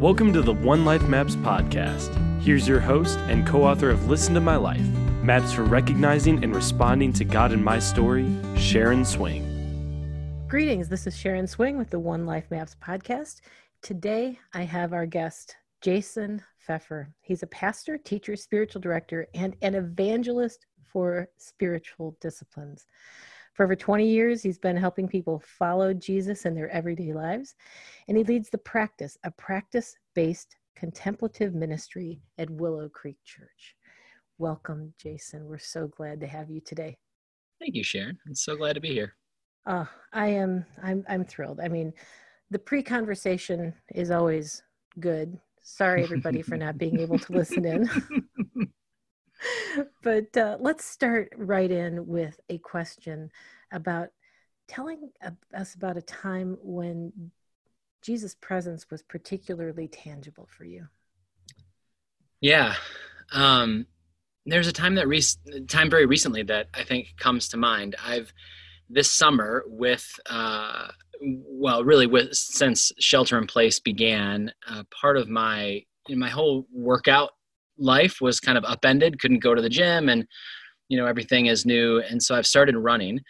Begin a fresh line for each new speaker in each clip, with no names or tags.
Welcome to the One Life Maps podcast. Here's your host and co author of Listen to My Life Maps for Recognizing and Responding to God in My Story, Sharon Swing.
Greetings. This is Sharon Swing with the One Life Maps podcast. Today I have our guest, Jason Feffer. He's a pastor, teacher, spiritual director, and an evangelist for spiritual disciplines. For over 20 years, he's been helping people follow Jesus in their everyday lives, and he leads the practice, a practice based contemplative ministry at Willow Creek Church. Welcome, Jason. We're so glad to have you today.
Thank you, Sharon. I'm so glad to be here.
Uh, I am. I'm. I'm thrilled. I mean, the pre-conversation is always good. Sorry, everybody, for not being able to listen in. but uh, let's start right in with a question about telling us about a time when Jesus' presence was particularly tangible for you.
Yeah. Um, there's a time that re- time very recently that I think comes to mind. I've this summer with uh, well, really with since shelter in place began, uh, part of my my whole workout life was kind of upended couldn't go to the gym and you know everything is new and so i've started running.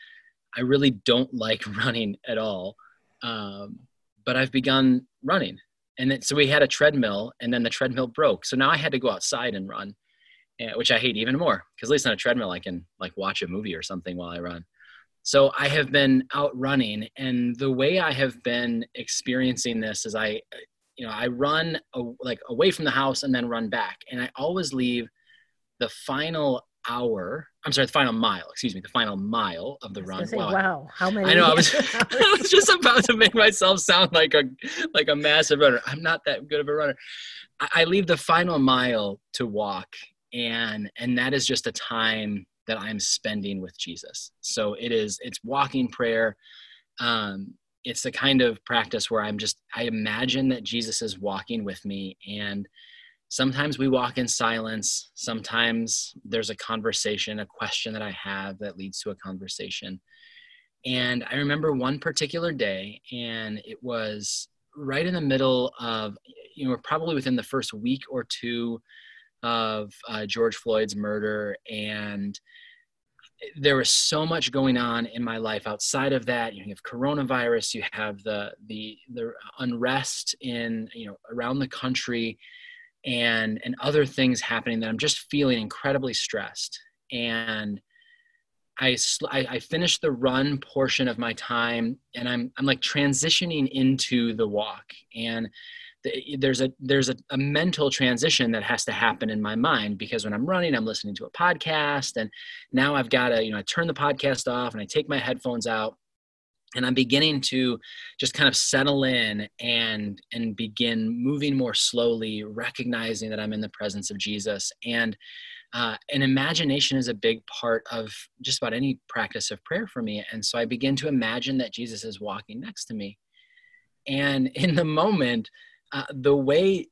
I really don't like running at all um, but i've begun running. And then, so we had a treadmill and then the treadmill broke. So now i had to go outside and run eh, which i hate even more because at least on a treadmill i can like watch a movie or something while i run. So i have been out running and the way i have been experiencing this is i you know, I run a, like away from the house and then run back. And I always leave the final hour. I'm sorry, the final mile. Excuse me, the final mile of the run.
Say, wow, wow, how many?
I know. I was, I was just about to make myself sound like a like a massive runner. I'm not that good of a runner. I, I leave the final mile to walk, and and that is just a time that I'm spending with Jesus. So it is. It's walking prayer. Um, it's the kind of practice where I'm just, I imagine that Jesus is walking with me. And sometimes we walk in silence. Sometimes there's a conversation, a question that I have that leads to a conversation. And I remember one particular day, and it was right in the middle of, you know, probably within the first week or two of uh, George Floyd's murder. And there was so much going on in my life outside of that. You, have coronavirus you have the the the unrest in you know around the country and and other things happening that i'm just feeling incredibly stressed. And I, I finished the run portion of my time and I'm, I'm like transitioning into the walk. And there's a there's a, a, mental transition that has to happen in my mind because when i'm running i'm listening to a podcast and now i've got to you know i turn the podcast off and i take my headphones out and i'm beginning to just kind of settle in and and begin moving more slowly recognizing that i'm in the presence of jesus. And uh, and imagination is a big part of just about any practice of prayer for me. And so i begin to imagine that jesus is walking next to me. And in the moment uh, the way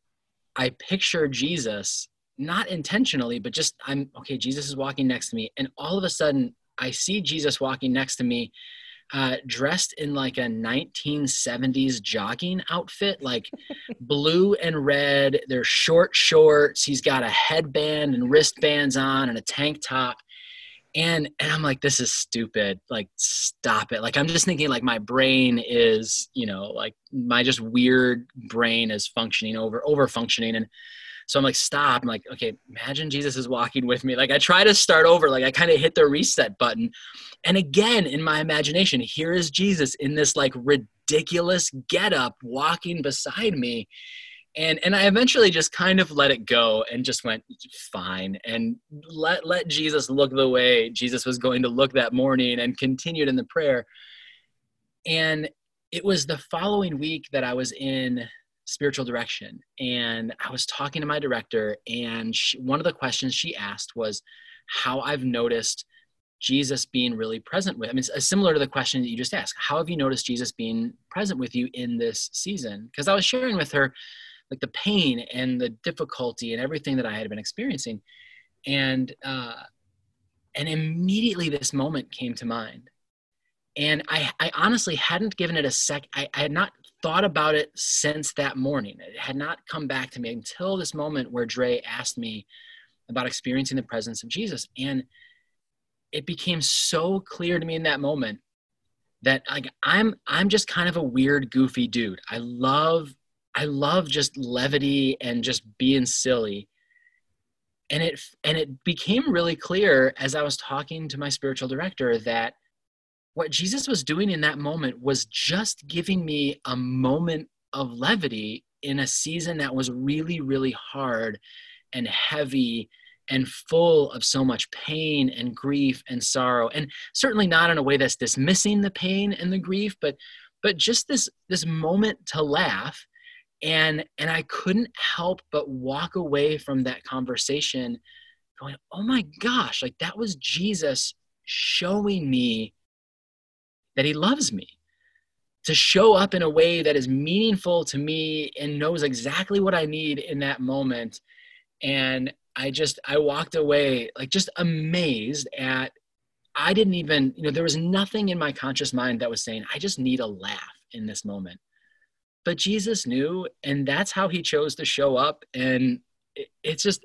I picture Jesus, not intentionally, but just I'm okay, Jesus is walking next to me. And all of a sudden, I see Jesus walking next to me, uh, dressed in like a 1970s jogging outfit, like blue and red. They're short shorts. He's got a headband and wristbands on and a tank top and and i'm like this is stupid. Like stop it. Like i'm just thinking like my brain is you know like my just weird brain is functioning over over functioning and so i'm like stop. I'm like okay imagine jesus is walking with me. Like i try to start over. Like i kind of hit the reset button. And again in my imagination here is jesus in this like ridiculous get up walking beside me and and I eventually just kind of let it go and just went fine and let let Jesus look the way Jesus was going to look that morning and continued in the prayer. And it was the following week that I was in spiritual direction and I was talking to my director and she, one of the questions she asked was how I've noticed Jesus being really present with. I mean, it's similar to the question that you just asked. How have you noticed Jesus being present with you in this season? Because I was sharing with her like the pain and the difficulty and everything that I had been experiencing. And uh, and immediately this moment came to mind. And I, I honestly hadn't given it a sec. I, I had not thought about it since that morning. It had not come back to me until this moment where Dre asked me about experiencing the presence of Jesus. And it became so clear to me in that moment that like I'm I'm just kind of a weird, goofy dude. I love I love just levity and just being silly. And it and it became really clear as I was talking to my spiritual director that what Jesus was doing in that moment was just giving me a moment of levity in a season that was really really hard and heavy and full of so much pain and grief and sorrow and certainly not in a way that's dismissing the pain and the grief but but just this this moment to laugh and and i couldn't help but walk away from that conversation going oh my gosh like that was jesus showing me that he loves me to show up in a way that is meaningful to me and knows exactly what i need in that moment and I just I walked away like just amazed at I didn't even you know there was nothing in my conscious mind that was saying I just need a laugh in this moment. But Jesus knew and that's how he chose to show up and it, it's just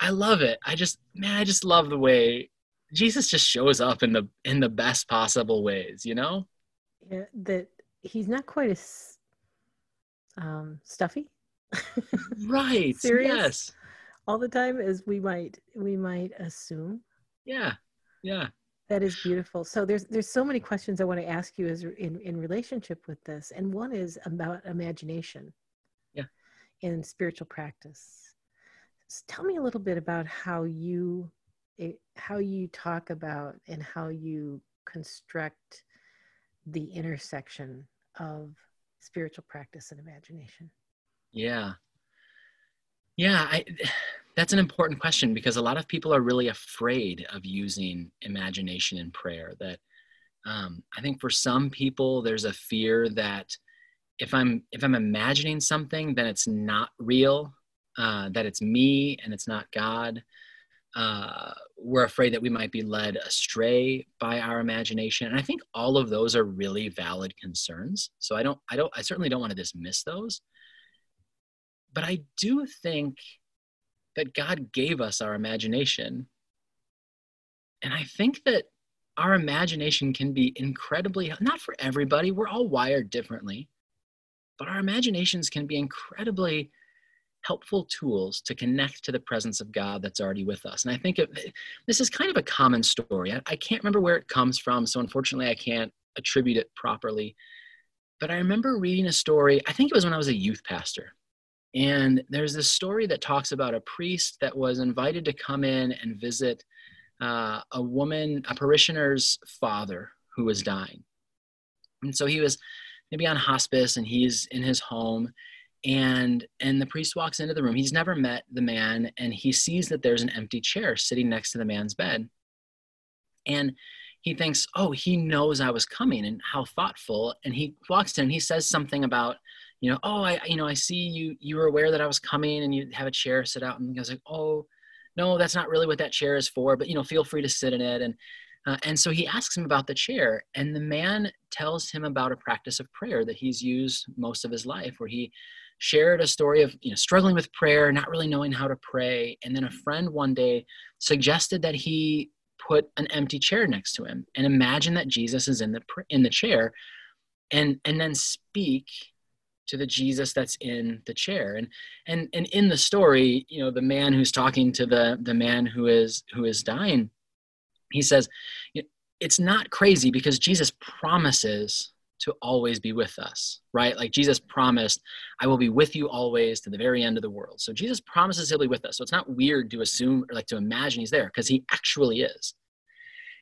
I love it. I just man I just love the way Jesus just shows up in the in the best possible ways, you know?
Yeah, that he's not quite as um stuffy.
right.
Serious.
Yes
all the time as we might we might assume
yeah yeah
that is beautiful. So there's there's so many questions i want to ask you as in in relationship with this and one is about imagination.
Yeah.
In spiritual practice. So tell me a little bit about how you eh, how you talk about and how you construct the intersection of spiritual practice and imagination.
Yeah. Yeah, I, that's an important question because a lot of people are really afraid of using imagination in prayer. That um, I think for some people, there's a fear that if I'm if I'm imagining something, then it's not real, uh, that it's me and it's not God. Uh, we're afraid that we might be led astray by our imagination, and I think all of those are really valid concerns. So I don't, I don't, I certainly don't want to dismiss those. But I do think that God gave us our imagination. And I think that our imagination can be incredibly, not for everybody, we're all wired differently, but our imaginations can be incredibly helpful tools to connect to the presence of God that's already with us. And I think it, this is kind of a common story. I, I can't remember where it comes from, so unfortunately I can't attribute it properly. But I remember reading a story, I think it was when I was a youth pastor. And there's this story that talks about a priest that was invited to come in and visit uh, a woman, a parishioner's father who was dying. And so he was maybe on hospice and he's in his home and and the priest walks into the room. He's never met the man and he sees that there's an empty chair sitting next to the man's bed. And he thinks oh he knows i was coming and how thoughtful. And he walks in and he says something about you know, oh, I, you know, I see you, you were aware that I was coming and you have a chair sit out. And I was like, oh, no, that's not really what that chair is for, but, you know, feel free to sit in it. And, uh, and so he asks him about the chair and the man tells him about a practice of prayer that he's used most of his life where he shared a story of, you know, struggling with prayer, not really knowing how to pray. And then a friend one day suggested that he put an empty chair next to him and imagine that Jesus is in the, in the chair and, and then speak to the Jesus that's in the chair. And and and in the story, you know, the man who's talking to the the man who is who is dying, he says, it's not crazy because Jesus promises to always be with us, right? Like Jesus promised, I will be with you always to the very end of the world. So Jesus promises he'll be with us. So it's not weird to assume or like to imagine he's there because he actually is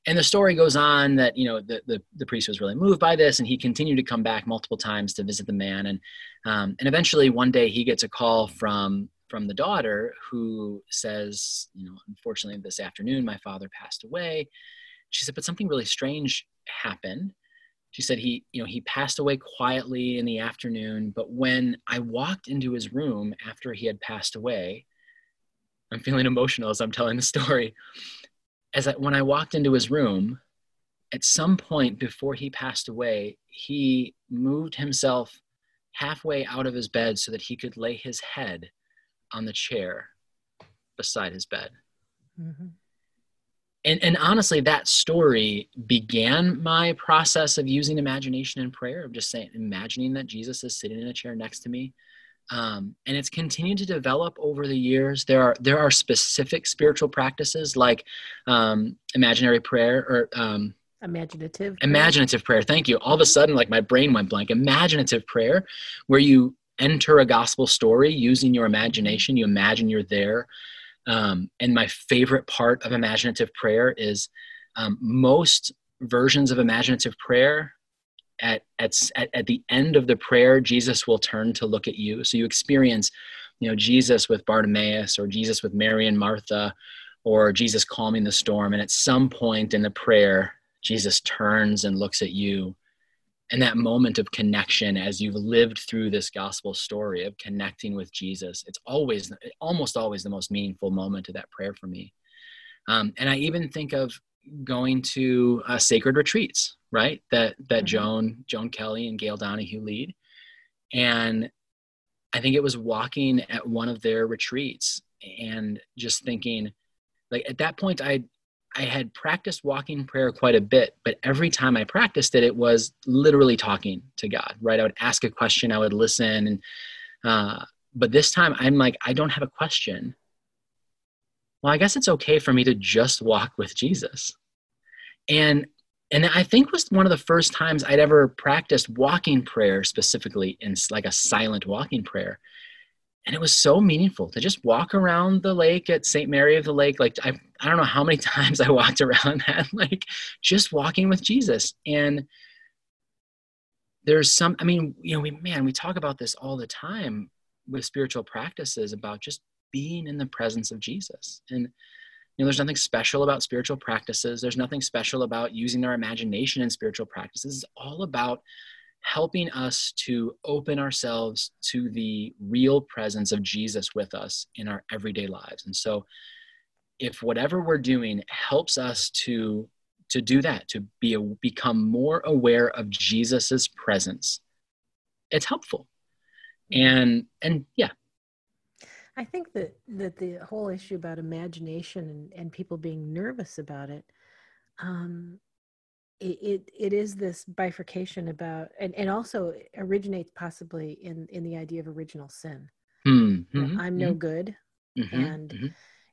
and the story goes on that you know the, the, the, priest was really moved by this and he continued to come back multiple times to visit the man. And um, and eventually one day he gets a call from from the daughter who says you know unfortunately this afternoon my father passed away. She said but something really strange happened. She said he you know he passed away quietly in the afternoon but when i walked into his room after he had passed away i'm feeling emotional as i'm telling the story as I, when I walked into his room, at some point before he passed away, he moved himself halfway out of his bed so that he could lay his head on the chair beside his bed. Mm-hmm. And, and honestly, that story began my process of using imagination in prayer, of just saying, imagining that Jesus is sitting in a chair next to me. Um, and it's continued to develop over the years. There are there are specific spiritual practices like um, imaginary prayer or um,
imaginative
prayer. imaginative prayer. Thank you. All of a sudden, like my brain went blank. Imaginative prayer, where you enter a gospel story using your imagination. You imagine you're there. Um, and my favorite part of imaginative prayer is um, most versions of imaginative prayer at, at, at the end of the prayer, Jesus will turn to look at you. So you experience, you know, Jesus with Bartimaeus or Jesus with Mary and Martha or Jesus calming the storm. And at some point in the prayer, Jesus turns and looks at you. And that moment of connection as you've lived through this gospel story of connecting with Jesus, it's always, almost always the most meaningful moment of that prayer for me. Um, and I even think of going to uh, sacred retreats, right? That that mm-hmm. Joan Joan Kelly and Gail Donahue lead, and I think it was walking at one of their retreats and just thinking, like at that point, I I had practiced walking prayer quite a bit, but every time I practiced it, it was literally talking to God, right? I would ask a question, I would listen, and uh, but this time I'm like, I don't have a question well, I guess it's okay for me to just walk with Jesus. And and I think was one of the first times I'd ever practiced walking prayer specifically in like a silent walking prayer. And it was so meaningful to just walk around the lake at St. Mary of the Lake. Like I, I don't know how many times I walked around that, like just walking with Jesus. And there's some, I mean, you know, we, man, we talk about this all the time with spiritual practices about just being in the presence of Jesus. And you know, there's nothing special about spiritual practices. There's nothing special about using our imagination in spiritual practices. It's all about helping us to open ourselves to the real presence of Jesus with us in our everyday lives. And so if whatever we're doing helps us to to do that, to be a, become more aware of Jesus's presence, it's helpful. And and yeah,
I think that that the whole issue about imagination and, and people being nervous about it, um, it, it, it is this bifurcation about and, and also originates possibly in in the idea of original sin. Mm-hmm. I'm no mm-hmm. good, mm-hmm. and mm-hmm.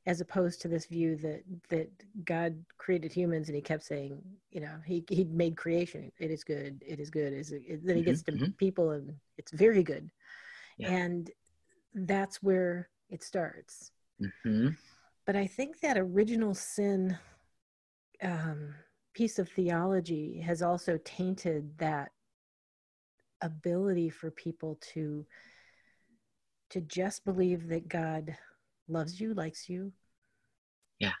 as opposed to this view that that God created humans and He kept saying, you know, He He made creation. It is good. It is good. Is then He gets to mm-hmm. people and it's very good, yeah. and that's where it starts. Mm-hmm. But I think that original sin um, piece of theology has also tainted that ability for people to to just believe that God loves you, likes you.
Yeah.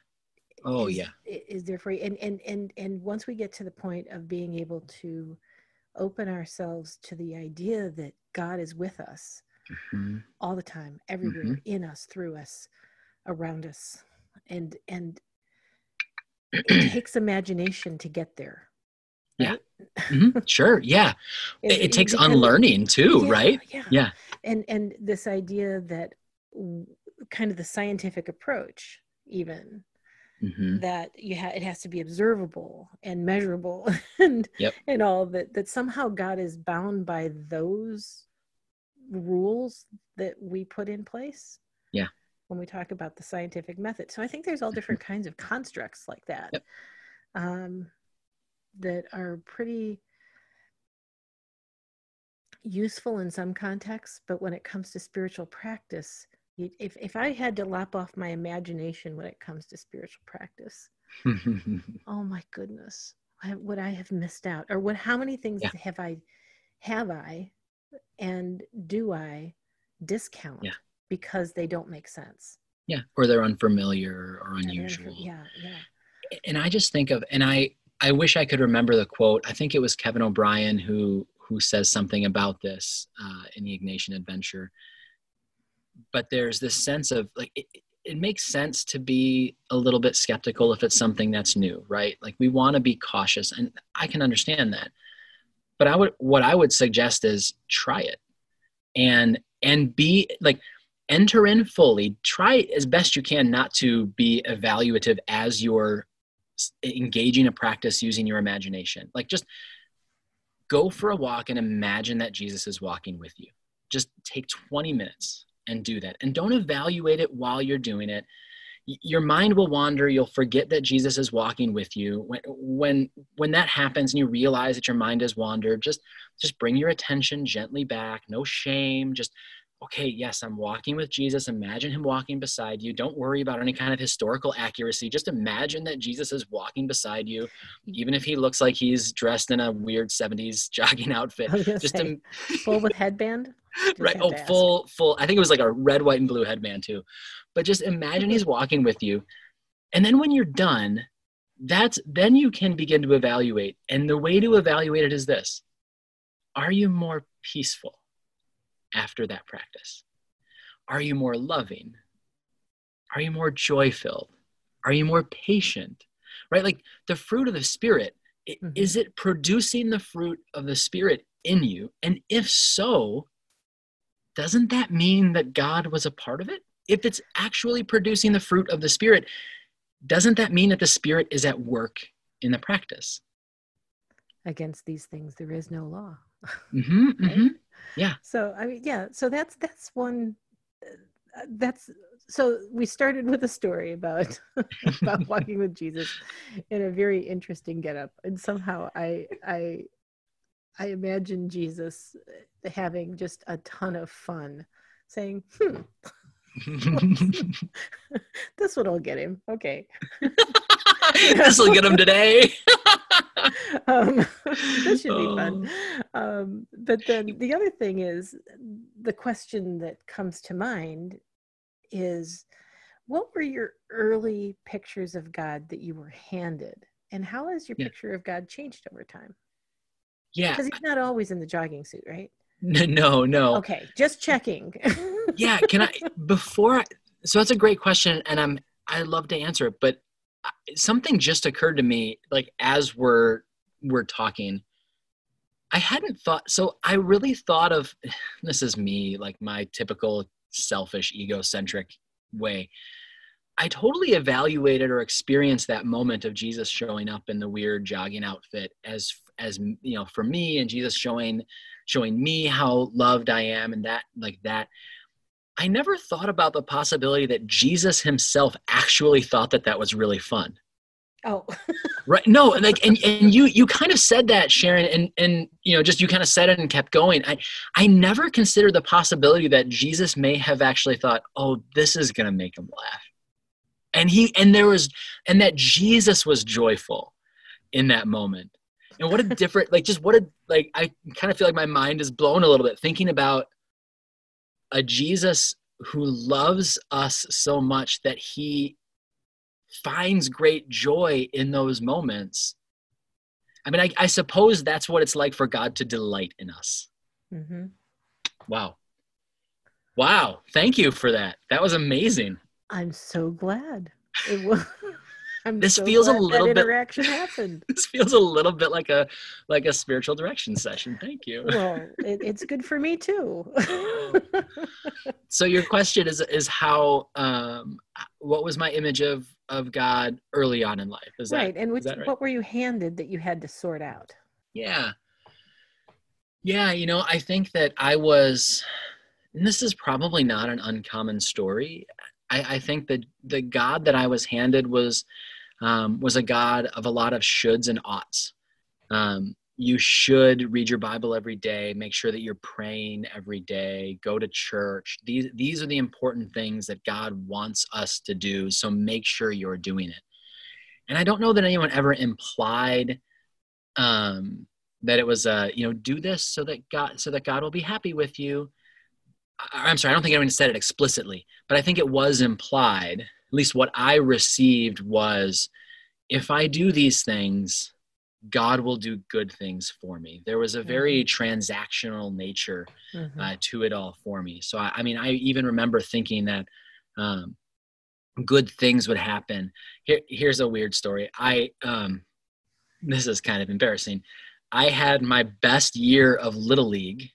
Oh
is,
yeah.
Is there for you. And and and and once we get to the point of being able to open ourselves to the idea that God is with us, mm-hmm. all the time, everywhere, mm-hmm. in us, through us, around us. And and it takes imagination to get there.
Right? Yeah. Mm-hmm. Sure. Yeah. it, it, takes unlearning too,
yeah,
right?
Yeah. Yeah. And and this idea that kind of the scientific approach, even Mm-hmm. that you ha- it has to be observable and measurable and yep. and all that that somehow God is bound by those rules that we put in place
yeah
when we talk about the scientific method so i think there's all different kinds of constructs like that yep. um, that are pretty useful in some contexts but when it comes to spiritual practice if, if i had to lop off my imagination when it comes to spiritual practice oh my goodness would i have missed out or what how many things yeah. have i have i and do I discount yeah. because they don't make sense?
Yeah, or they're unfamiliar or unusual.
Yeah, yeah.
And I just think of, and I, I wish I could remember the quote. I think it was Kevin O'Brien who who says something about this uh, in the Ignatian Adventure. But there's this sense of like it, it makes sense to be a little bit skeptical if it's something that's new, right? Like we want to be cautious, and I can understand that but I would what I would suggest is try it. and and be like enter in fully. Try as best you can not to be evaluative as you're engaging a practice using your imagination. Like just go for a walk and imagine that jesus is walking with you. Just take 20 minutes and do that. And don't evaluate it while you're doing it your mind will wander you'll forget that jesus is walking with you. When when when that happens and you realize that your mind has wandered just just bring your attention gently back no shame just okay yes i'm walking with jesus imagine him walking beside you don't worry about any kind of historical accuracy just imagine that jesus is walking beside you even if he looks like he's dressed in a weird 70s jogging outfit just
say, full with headband?
Just right oh full full i think it was like a red white and blue headband too but just imagine he's walking with you and then when you're done that's then you can begin to evaluate and the way to evaluate it is this are you more peaceful after that practice? Are you more loving? Are you more joy filled are you more patient? Right? Like the fruit of the spirit mm-hmm. is it producing the fruit of the spirit in you? And if so doesn't that mean that god was a part of it? If it's actually producing the fruit of the Spirit, doesn't that mean that the Spirit is at work in the practice?
Against these things, there is no law.
Mm-hmm, right? mm-hmm. Yeah.
So I mean, yeah. So that's that's one. Uh, that's so we started with a story about about walking with Jesus in a very interesting getup, and somehow I I I imagine Jesus having just a ton of fun, saying, "Hmm, this one will get him. Okay.
this will get him today.
um, this should be fun. Oh. Um, but then the other thing is the question that comes to mind is what were your early pictures of God that you were handed? And how has your yeah. picture of God changed over time?
Yeah.
Because he's not always in the jogging suit, right?
No, no.
Okay, just checking.
yeah, can I before I, so that's a great question and I'm I love to answer it, but something just occurred to me like as we're we're talking. I hadn't thought so I really thought of this is me like my typical selfish egocentric way. I totally evaluated or experienced that moment of Jesus showing up in the weird jogging outfit as as you know for me and Jesus showing showing me how loved I am and that like that. I never thought about the possibility that Jesus himself actually thought that that was really fun.
Oh.
right. No, like and, and you you kind of said that, Sharon, and and you know, just you kind of said it and kept going. I I never considered the possibility that Jesus may have actually thought, oh, this is gonna make him laugh. And he and there was and that Jesus was joyful in that moment and what a different like just what a like i kind of feel like my mind is blown a little bit thinking about a jesus who loves us so much that he finds great joy in those moments i mean i, I suppose that's what it's like for god to delight in us mm-hmm. wow wow thank you for that that was amazing
i'm so glad it was I'm
this so feels a little bit
interaction happened.
This feels a little bit like a like a spiritual direction session. Thank you.
Well, it, it's good for me too.
so your question is is how um what was my image of of God early on in life? Is
right.
That,
and which,
right?
what were you handed that you had to sort out?
Yeah. Yeah, you know, I think that I was and this is probably not an uncommon story. I, I think that the God that I was handed was um, was a God of a lot of shoulds and oughts. Um, you should read your Bible every day. Make sure that you're praying every day. Go to church. These these are the important things that God wants us to do. So make sure you're doing it. And I don't know that anyone ever implied um, that it was a you know do this so that God so that God will be happy with you. I'm sorry, I don't think anyone said it explicitly, but I think it was implied. At least what I received was if I do these things, God will do good things for me. There was a very mm-hmm. transactional nature mm-hmm. uh, to it all for me. So, I, I, mean, I even remember thinking that um, good things would happen. Here, here's a weird story. I, um, this is kind of embarrassing. I had my best year of Little League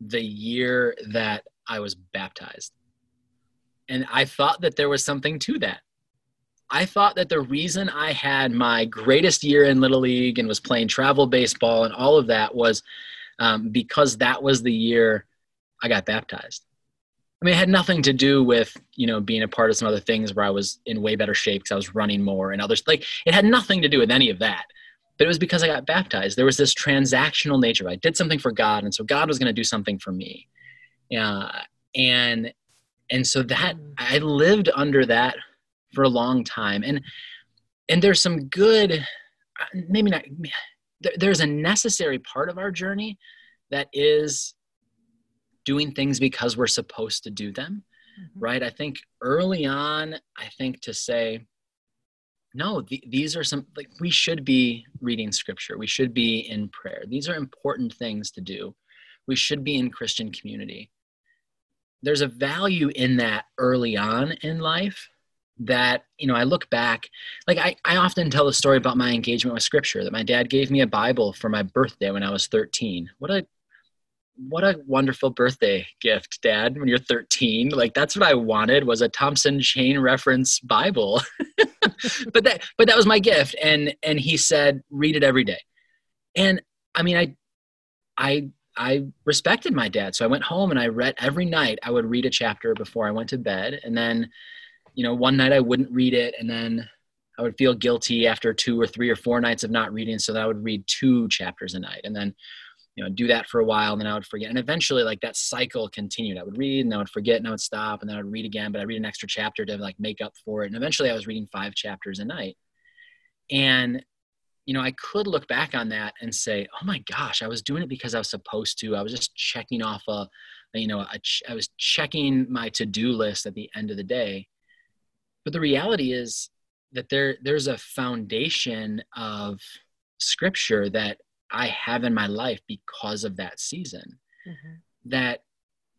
the year that I was baptized. And I thought that there was something to that. I thought that the reason I had my greatest year in Little League and was playing travel baseball and all of that was um, because that was the year I got baptized. I mean, it had nothing to do with you know being a part of some other things where I was in way better shape because I was running more and others. Like it had nothing to do with any of that. But it was because I got baptized. There was this transactional nature. I did something for God, and so God was going to do something for me. Uh, and and so that. I lived under that for a long time. And and there's some good, maybe not. There's a necessary part of our journey that is doing things because we're supposed to do them mm-hmm. right i think early on i think to say no th- these are some like we should be reading scripture we should be in prayer these are important things to do we should be in christian community there's a value in that early on in life that you know i look back like I, I often tell the story about my engagement with scripture that my dad gave me a bible for my birthday when i was 13 what a what a wonderful birthday gift, Dad, when you're 13. Like that's what I wanted was a Thompson chain reference Bible. but that but that was my gift. And and he said, read it every day. And I mean I I I respected my dad. So I went home and I read every night I would read a chapter before I went to bed. And then, you know, one night I wouldn't read it and then I would feel guilty after two or three or four nights of not reading. So that I would read two chapters a night. And then you know do that for a while and then i would forget and eventually like that cycle continued i would read and i would forget and i would stop and then i would read again but i read an extra chapter to like make up for it and eventually i was reading five chapters a night and you know i could look back on that and say oh my gosh i was doing it because i was supposed to i was just checking off a you know a ch- I was checking my to-do list at the end of the day but the reality is that there there's a foundation of scripture that I have in my life because of that season. Mm-hmm. That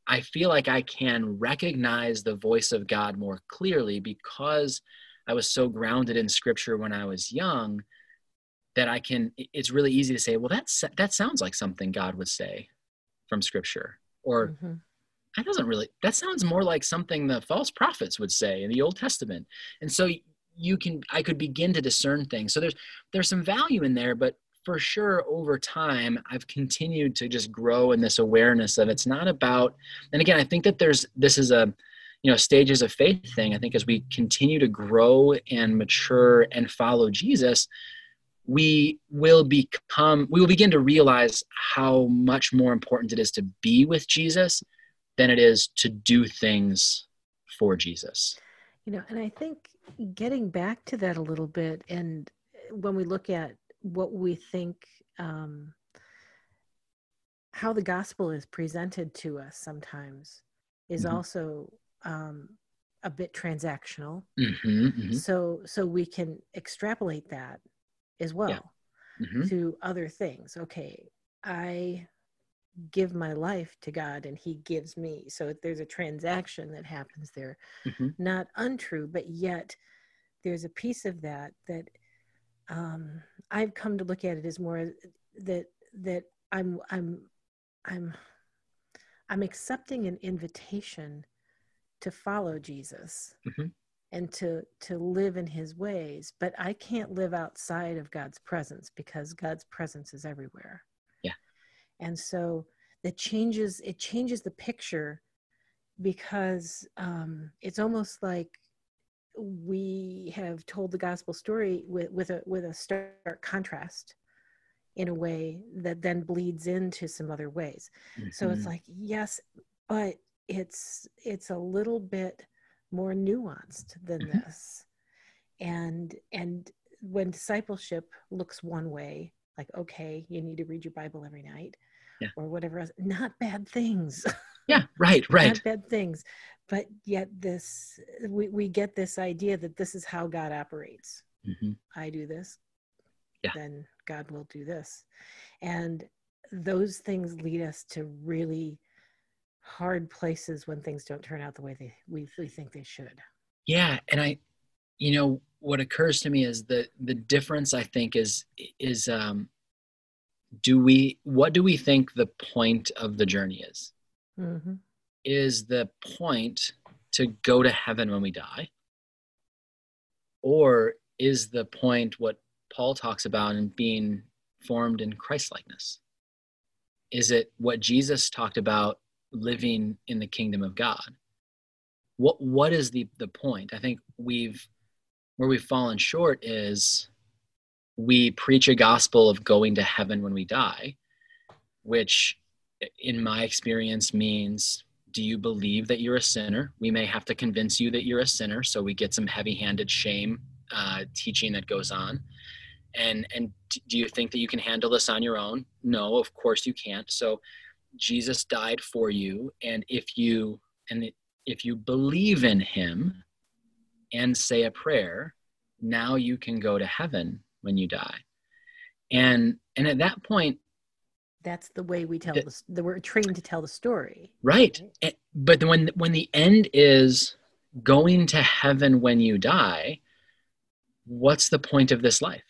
I feel like I can recognize the voice of God more clearly because I was so grounded in scripture when I was young that I can it's really easy to say, well that's that sounds like something God would say from scripture or mm-hmm. That doesn't really that sounds more like something the false prophets would say in the Old Testament. And so you can I could begin to discern things. So there's there's some value in there but for sure over time i've continued to just grow in this awareness of it's not about and again i think that there's this is a you know stages of faith thing i think as we continue to grow and mature and follow jesus we will become we will begin to realize how much more important it is to be with jesus than it is to do things for jesus
you know and i think getting back to that a little bit and when we look at what we think um, how the gospel is presented to us sometimes is mm-hmm. also um, a bit transactional mm-hmm, mm-hmm. so so we can extrapolate that as well yeah. mm-hmm. to other things okay i give my life to god and he gives me so there's a transaction that happens there mm-hmm. not untrue but yet there's a piece of that that um, I've come to look at it as more that that I'm I'm I'm I'm accepting an invitation to follow Jesus mm-hmm. and to to live in his ways, but I can't live outside of God's presence because God's presence is everywhere. And so it changes it changes the picture because um, it's almost like we have told the gospel story with, with a with a stark contrast in a way that then bleeds into some other ways mm-hmm. so it's mm-hmm. like yes but it's it's a little bit more nuanced than mm-hmm. this and and when discipleship looks one way like okay you need to read your bible every night yeah. or whatever else not bad things
yeah right right
not bad things but yet this we, we get this idea that this is how god operates mm-hmm. i do this yeah. then god will do this and those things lead us to really hard places when things don't turn out the way they we, we think they should
yeah and i you know what occurs to me is the the difference i think is is um do we what do we think the point of the journey is?
Mm-hmm.
is the point to go to heaven when we die? Or is the point what paul talks about in being formed in christlikeness? Is it what jesus talked about living in the kingdom of god? What what is the the point? I think we've where we've fallen short is we preach a gospel of going to heaven when we die which in my experience means do you believe that you're a sinner? We may have to convince you that you're a sinner so we get some heavy-handed shame uh, teaching that goes on. And and do you think that you can handle this on your own? No of course you can't. So jesus died for you and if you and if you believe in him and say a prayer now you can go to heaven when you die. And and at that point
That's the way we tell
The-
the, we're trained to tell the story.
right. Eh, but when when the end is going to heaven when you die what's the point of this life?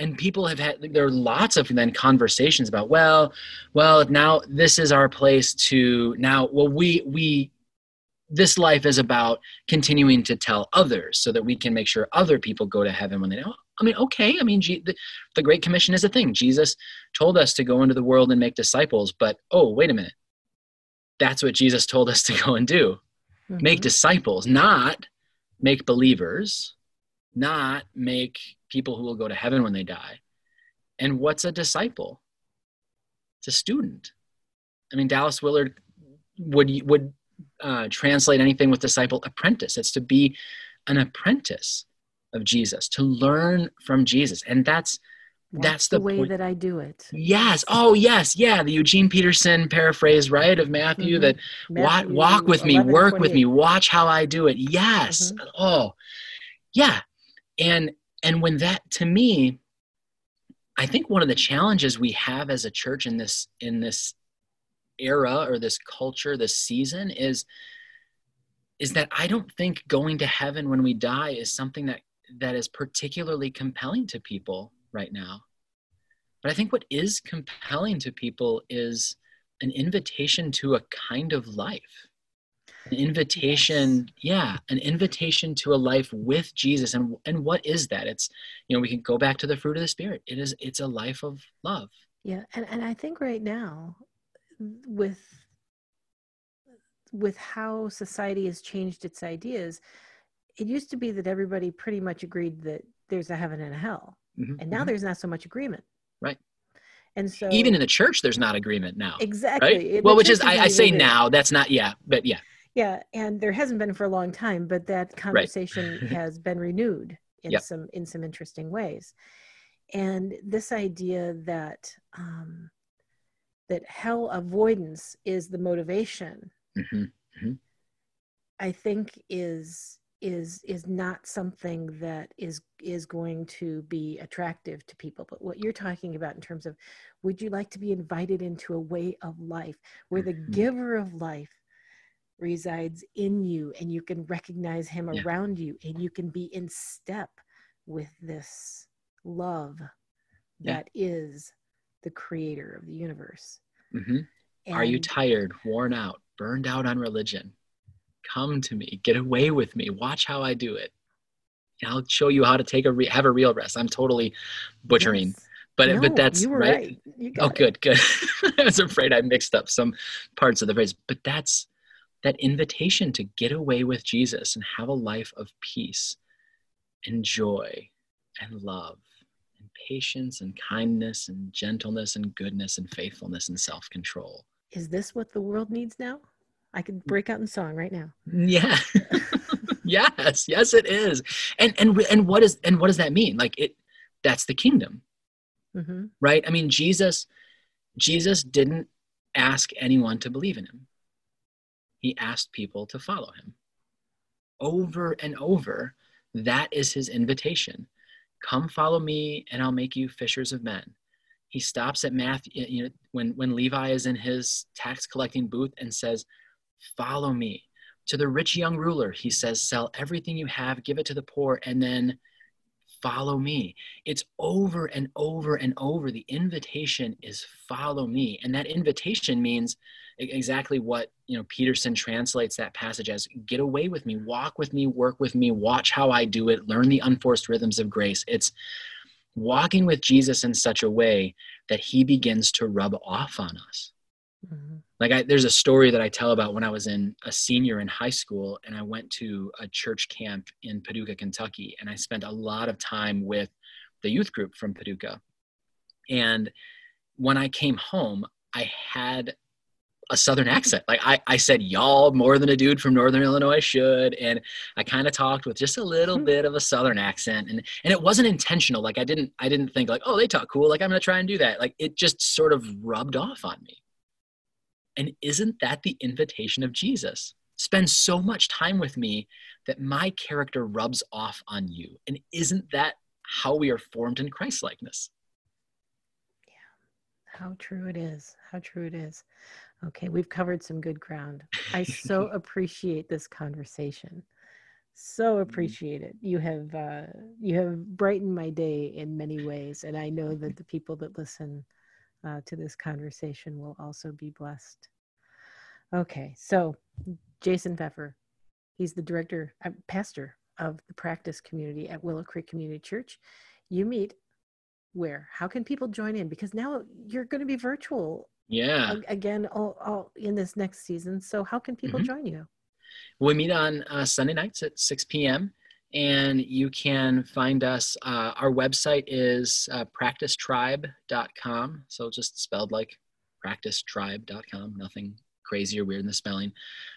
And people have had there are lots of then conversations about well well now this is our place to now well we we this life is about continuing to tell others so that we can make sure other people go to heaven when they know i mean okay i mean G, the, the great commission is a thing. Jesus told us to go into the world and make disciples but oh wait a minute. That's what jesus told us to go and do. Make
Mhm.
disciples not make believers not make people who will go to heaven when they die. And what's a disciple? It's a student. I mean dallas willard would would uh, translate anything with disciple apprentice. It's to be an apprentice of jesus to learn from jesus. And that's that's,
the,
the,
way
point.
that I do it.
yes. Oh yes. Yeah. The eugene peterson paraphrase right of matthew
Mhm.
that
Matthew
walk with me
11,
work with me watch how i do it. Yes.
Mm-hmm.
oh. Yeah. And and when that to me i think one of the challenges we have as a church in this in this era or this culture this season is is that i don't think going to heaven when we die is something that that is particularly compelling to people right now. But i think what is compelling to people is an invitation to a kind of life. An invitation yeah an invitation to a life with jesus. And and what is that? It's you know we can go back to the fruit of the spirit. It is it's a life of love.
Yeah, and, and I think right now, with with how society has changed its ideas, it used to be that everybody pretty much agreed that there's a heaven and a hell,
Mhm,
and now
mhm.
there's not so much agreement.
Right.
And so
even in the church there's not agreement now
exactly
right well which is I, I say now that's not yeah but yeah
Yeah, and there hasn't been for a long time, but that conversation has been renewed in
Yep.
some in some interesting ways. And this idea that um, that hell avoidance is the motivation,
hmm
I think is is is not something that is is going to be attractive to people. But what you're talking about in terms of would you like to be invited into a way of life where the
Mhm.
giver of life resides in you and you can recognize him
Yeah.
around you and you can be in step with this love
Yeah.
that is the creator of the universe.
hmm are you tired worn out burned out on religion come to me get away with me watch how i do it And i'll show you how to take a re- have a real rest i'm totally butchering
Yes.
but
No,
but that's right,
right.
Oh good good i was afraid i mixed up some parts of the phrase but that's that invitation to get away with jesus and have a life of peace and joy and love and patience and kindness and gentleness and goodness and faithfulness and self-control
Is this what the world needs now? I could break out in song right now.
yeah. Yes yes it is. And and and what is and what does that mean? Like it that's the kingdom.
Hmm
right? I mean jesus jesus didn't ask anyone to believe in him. He asked people to follow him. Over and over that is his invitation. Come follow me and i'll make you fishers of men. He stops at matthew you know when when levi is in his tax collecting booth and says follow me to the rich young ruler he says sell everything you have give it to the poor and then follow me. It's over and over and over. The invitation is follow me. And that invitation means exactly what you know peterson translates that passage as get away with me walk with me work with me watch how i do it learn the unforced rhythms of grace it's walking with jesus in such a way that he begins to rub off on us mm-hmm. Like I, there's a story that i tell about when i was in a senior in high school and i went to a church camp in paducah kentucky and i spent a lot of time with the youth group from paducah and when i came home i had a southern accent. Like I, I said y'all more than a dude from northern Illinois should. And I kind of talked with just a little mm-hmm. bit of a southern accent. And and it wasn't intentional. Like I didn't I didn't think like, oh, they talk cool. Like I'm gonna try and do that. Like it just sort of rubbed off on me. And isn't that the invitation of Jesus? Spend so much time with me that my character rubs off on you. And isn't that how we are formed in Christ likeness?
Yeah. How true it is. How true it is. Okay, we've covered some good ground. I so appreciate this conversation. So mm-hmm. appreciate it. You have uh, you have brightened my day in many ways, and I know that the people that listen uh, to this conversation will also be blessed. Okay, so Jason Feffer, he's the director, uh, pastor of the practice community at Willow Creek Community Church. You meet where? How can people join in? Because now you're going to be virtual
yeah
again all, all in this next season so how can people mm-hmm. join you
we meet on uh, sunday nights at 6 p.m and you can find us uh, our website is uh, practicetribe.com so just spelled like practicetribe.com nothing crazy or weird in the spelling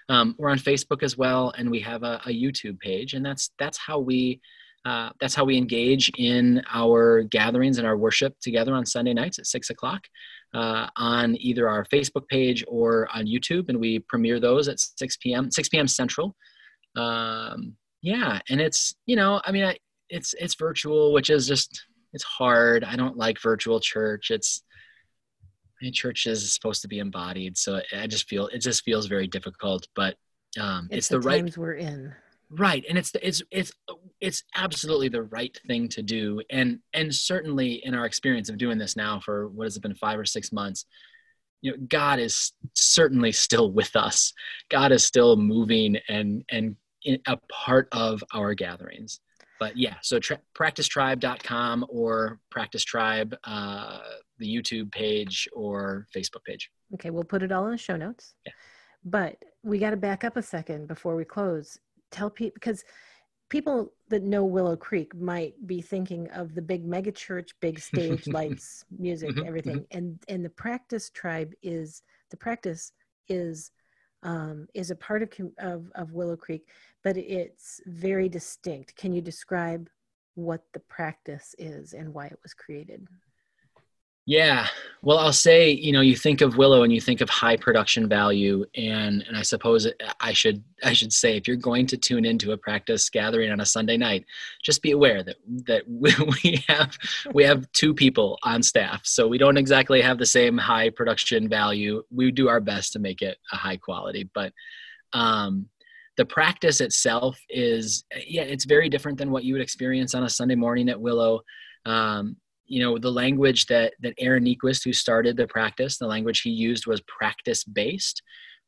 um, we're on facebook as well and we have a, a youtube page and that's that's how we uh, that's how we engage in our gatherings and our worship together on Sunday nights at six o'clock uh, on either our Facebook page or on YouTube, and we premiere those at 6 p.m. 6 p.m. Central. Um, yeah, and it's you know, I mean, I, it's it's virtual, which is just it's hard. I don't like virtual church. It's I mean, church is supposed to be embodied, so I just feel it just feels very difficult. But um,
it's,
it's
the,
the right
times we're in
right and it's it's it's it's absolutely the right thing to do and and certainly in our experience of doing this now for what has it been five or six months you know god is certainly still with us god is still moving and and a part of our gatherings. But yeah so tra- practicetribe.com or practice tribe uh, the youtube page or facebook page.
Okay we'll put it all in the show notes.
Yeah.
But we got to back up a second before we close. Tell people because people that know Willow Creek might be thinking of the big mega church, big stage lights, music, mm-hmm, everything, mm-hmm. and and the practice tribe is the practice is um, is a part of, of of Willow Creek, but it's very distinct. Can you describe what the practice is and why it was created?
Yeah. Well, I'll say, you know, you think of Willow and you think of high production value and and I suppose I should I should say if you're going to tune into a practice gathering on a Sunday night, just be aware that that we have we have two people on staff. So we don't exactly have the same high production value. We do our best to make it a high quality, but um the practice itself is yeah, it's very different than what you would experience on a Sunday morning at Willow. Um, you know the language that that Aaron Niequist, who started the practice, the language he used was practice based,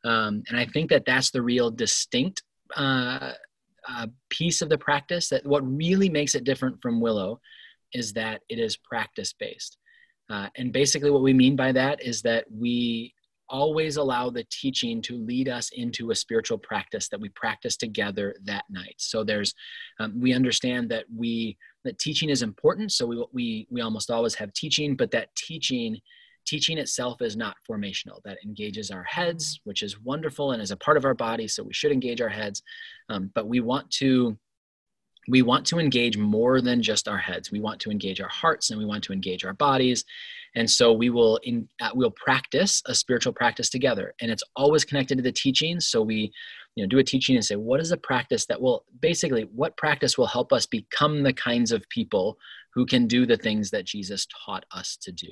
um, and I think that that's the real distinct uh, uh, piece of the practice. That what really makes it different from Willow is that it is practice based, uh, and basically what we mean by that is that we always allow the teaching to lead us into a spiritual practice that we practice together that night. So there's, um, we understand that we that teaching is important. So we we we almost always have teaching, but that teaching teaching itself is not formational. That engages our heads, which is wonderful and is a part of our body. So we should engage our heads, um, but we want to we want to engage more than just our heads we want to engage our hearts and we want to engage our bodies and so we will in uh, we'll practice a spiritual practice together. And it's always connected to the teachings so we you know do a teaching and say what is a practice that will basically what practice will help us become the kinds of people who can do the things that jesus taught us to do?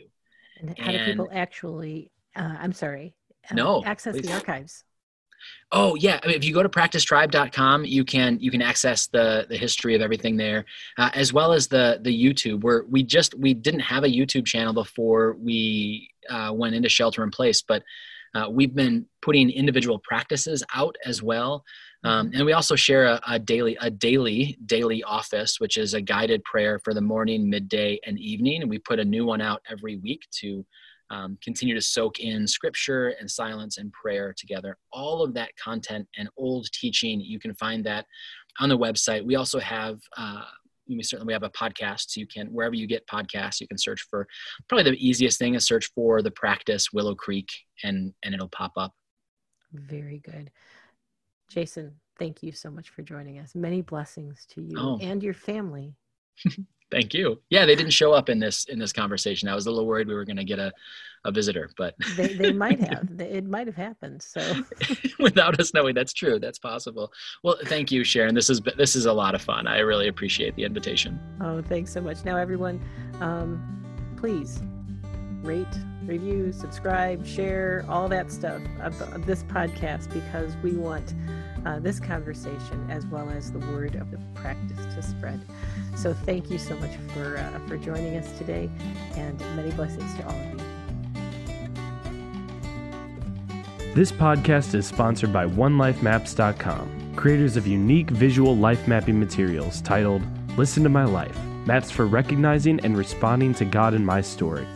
And how and, do people actually uh, i'm sorry
uh, no
access
please.
the archives
Oh yeah, I mean, if you go to practicetribe.com, you can you can access the the history of everything there, uh, as well as the the YouTube. Where we just we didn't have a YouTube channel before we uh, went into shelter in place, but uh, we've been putting individual practices out as well. Um, and we also share a, a, daily a daily daily office, which is a guided prayer for the morning, midday, and evening. And we put a new one out every week to um, continue to soak in scripture and silence and prayer together. All of that content and old teaching, you can find that on the website. We also have. Uh, we certainly we have a podcast so you can wherever you get podcasts you can search for probably the easiest thing is search for the practice willow creek and and it'll pop up
very good jason thank you so much for joining us many blessings to you
oh.
and your family
Thank you. Yeah, they didn't show up in this in this conversation. I was a little worried we were going to get a, a visitor, but
they, they might have. It might have happened. So
without us knowing, that's true. That's possible. Well, thank you, Sharon. This is this is a lot of fun. I really appreciate the invitation.
Oh, thanks so much. Now, everyone, um, please rate, review, subscribe, share, all that stuff of, of this podcast because we want uh, this conversation as well as the word of the practice to spread. So thank you so much for uh, for joining us today, and many blessings to all of you.
This podcast is sponsored by OneLifeMaps.com, creators of unique visual life mapping materials titled "Listen to My Life: Maps for Recognizing and Responding to God in My Story."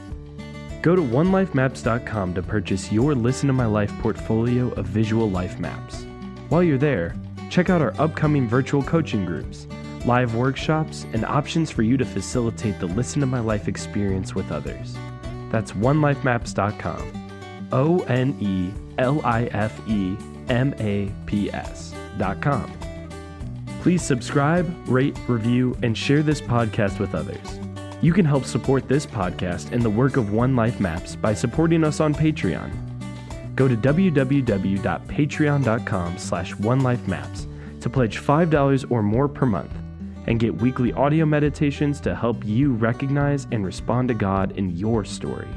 Go to OneLifeMaps.com to purchase your Listen to My Life portfolio of visual life maps. While you're there, check out our upcoming virtual coaching groups, live workshops, and options for you to facilitate the Listen to My Life experience with others. That's onelifemaps.com. O N E L I F E M A P S.com. Please subscribe, rate, review, and share this podcast with others. You can help support this podcast and the work of One Life Maps by supporting us on Patreon go to www.patreon.com slash onelifemaps to pledge $5 or more per month and get weekly audio meditations to help you recognize and respond to God in your story.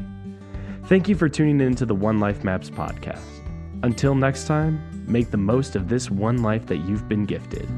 Thank you for tuning in to the One Life Maps podcast. Until next time, make the most of this one life that you've been gifted.